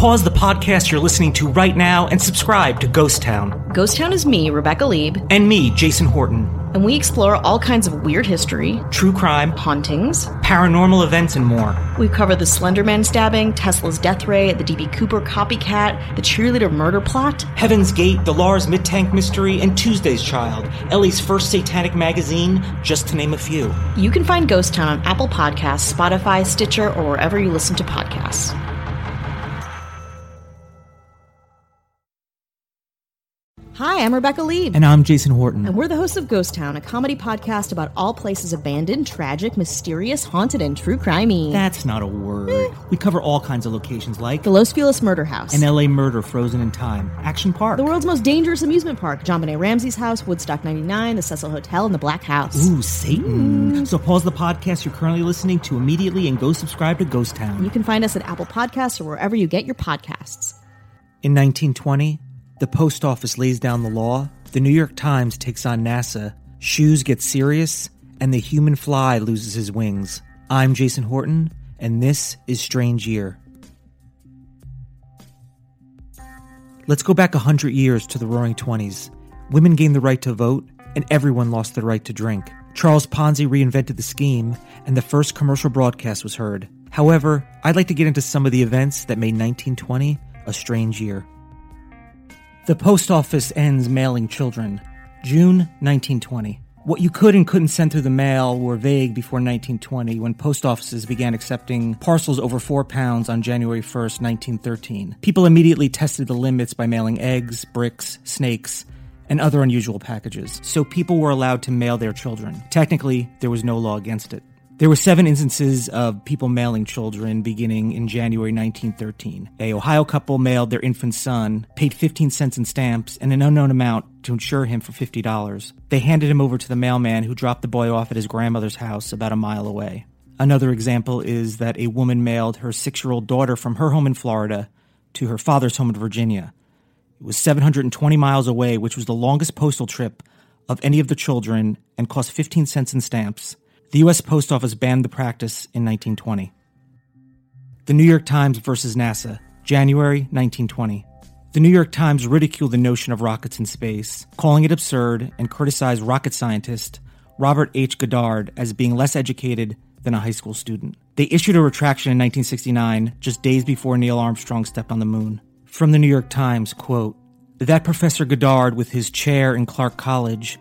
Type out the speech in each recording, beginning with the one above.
Pause the podcast you're listening to right now and subscribe to Ghost Town. Ghost Town is me, Rebecca Leib, And me, Jason Horton. and we explore all kinds of weird history, True crime, hauntings. paranormal events, and more. We cover the Slenderman stabbing, Tesla's death ray, the DB Cooper copycat, the cheerleader murder plot. Heaven's Gate, the Lars Mittank Mystery, and Tuesday's Child, LA's first satanic magazine, just to name a few. You can find Ghost Town on Apple Podcasts, Spotify, Stitcher, or wherever you listen to podcasts. Hi, I'm Rebecca Leib. And I'm Jason Horton. And we're the hosts of Ghost Town, a comedy podcast about all places abandoned, tragic, mysterious, haunted, and true crimey. That's not a word. Eh. We cover all kinds of locations like the Los Feliz Murder House. an LA murder frozen in time, Action Park. the world's most dangerous amusement park, JonBenét Ramsey's house, Woodstock 99, the Cecil Hotel, and the Black House. Ooh, Satan. So pause the podcast you're currently listening to immediately and go subscribe to Ghost Town. You can find us at Apple Podcasts or wherever you get your podcasts. In 1920, the post office lays down the law, the New York Times takes on NASA, shoes get serious, and the human fly loses his wings. I'm Jason Horton, and this is Strange Year. Let's go back a hundred years to the roaring 20s. Women gained the right to vote, and everyone lost the right to drink. Charles Ponzi reinvented the scheme, and the first commercial broadcast was heard. However, I'd like to get into some of the events that made 1920 a strange year. The post office ends mailing children. June 1920. What you could and couldn't send through the mail were vague before 1920 when post offices began accepting parcels over four pounds on January 1st, 1913. People immediately tested the limits by mailing eggs, bricks, snakes, and other unusual packages, so people were allowed to mail their children. Technically, there was no law against it. There were seven instances of people mailing children beginning in January 1913. A Ohio couple mailed their infant son, paid 15 cents in stamps and an unknown amount to insure him for $50. They handed him over to the mailman who dropped the boy off at his grandmother's house about a mile away. Another example is that a woman mailed her six year old daughter from her home in Florida to her father's home in Virginia. It was 720 miles away, which was the longest postal trip of any of the children and cost 15 cents in stamps. The U.S. Post Office banned the practice in 1920. The New York Times versus NASA, January 1920. The New York Times ridiculed the notion of rockets in space, calling it absurd, and criticized rocket scientist Robert H. Goddard as being less educated than a high school student. They issued a retraction in 1969, just days before Neil Armstrong stepped on the moon. From the New York Times, quote, that Professor Goddard, with his chair in Clark College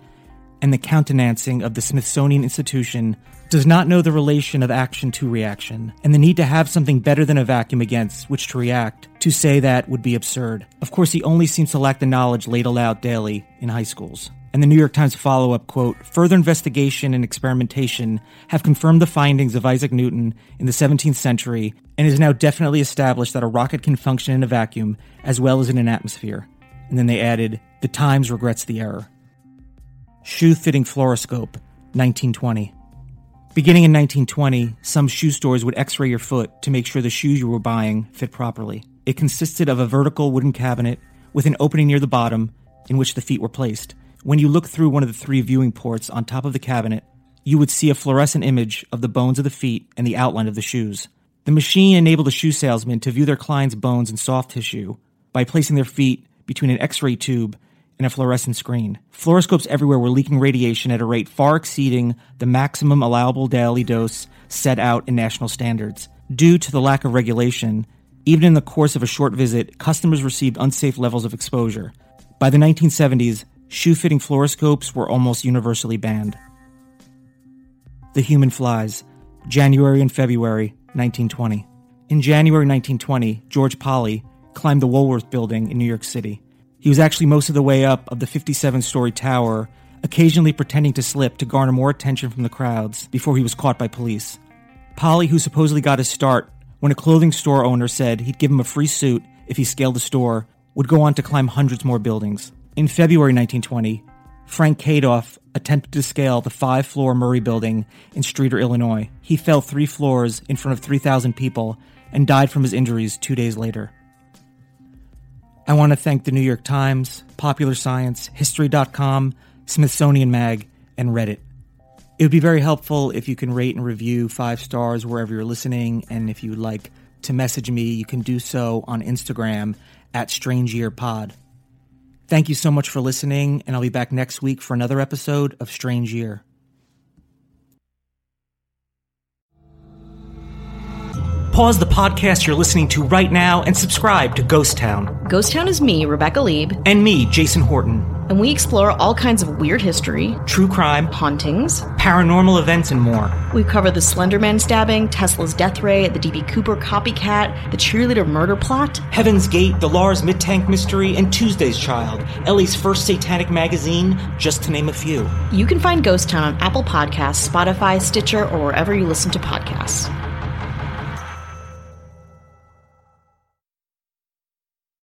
and the countenancing of the Smithsonian Institution, does not know the relation of action to reaction, and the need to have something better than a vacuum against which to react. To say that would be absurd. Of course, he only seems to lack the knowledge ladled out daily in high schools. And the New York Times follow up quote Further investigation and experimentation have confirmed the findings of Isaac Newton in the 17th century, and is now definitely established that a rocket can function in a vacuum as well as in an atmosphere. And then they added, The Times regrets the error. Shoe fitting fluoroscope, 1920. Beginning in 1920, some shoe stores would x ray your foot to make sure the shoes you were buying fit properly. It consisted of a vertical wooden cabinet with an opening near the bottom in which the feet were placed. When you looked through one of the three viewing ports on top of the cabinet, you would see a fluorescent image of the bones of the feet and the outline of the shoes. The machine enabled the shoe salesman to view their client's bones and soft tissue by placing their feet between an x ray tube and a fluorescent screen. Fluoroscopes everywhere were leaking radiation at a rate far exceeding the maximum allowable daily dose set out in national standards. Due to the lack of regulation, even in the course of a short visit, customers received unsafe levels of exposure. By the 1970s, shoe fitting fluoroscopes were almost universally banned. The Human Flies, January and February 1920. In January 1920, George Polly climbed the Woolworth building in New York City. He was actually most of the way up of the 57 story tower, occasionally pretending to slip to garner more attention from the crowds before he was caught by police. Polly, who supposedly got his start when a clothing store owner said he'd give him a free suit if he scaled the store, would go on to climb hundreds more buildings. In February 1920, Frank Kadoff attempted to scale the five floor Murray building in Streator, Illinois. He fell three floors in front of 3,000 people and died from his injuries two days later. I want to thank the New York Times, Popular Science, History.com, Smithsonian Mag, and Reddit. It would be very helpful if you can rate and review five stars wherever you're listening, and if you would like to message me, you can do so on Instagram at Strange Year Pod. Thank you so much for listening, and I'll be back next week for another episode of Strange Year. Pause the podcast you're listening to right now and subscribe to Ghost Town. Ghost Town is me, Rebecca Leib, And me, Jason Horton. and we explore all kinds of weird history, True crime, hauntings. paranormal events, and more. We cover the Slenderman stabbing, Tesla's death ray, the DB Cooper copycat, the cheerleader murder plot. Heaven's Gate, the Lars Mittank Mystery, and Tuesday's Child, LA's first satanic magazine, just to name a few. You can find Ghost Town on Apple Podcasts, Spotify, Stitcher, or wherever you listen to podcasts.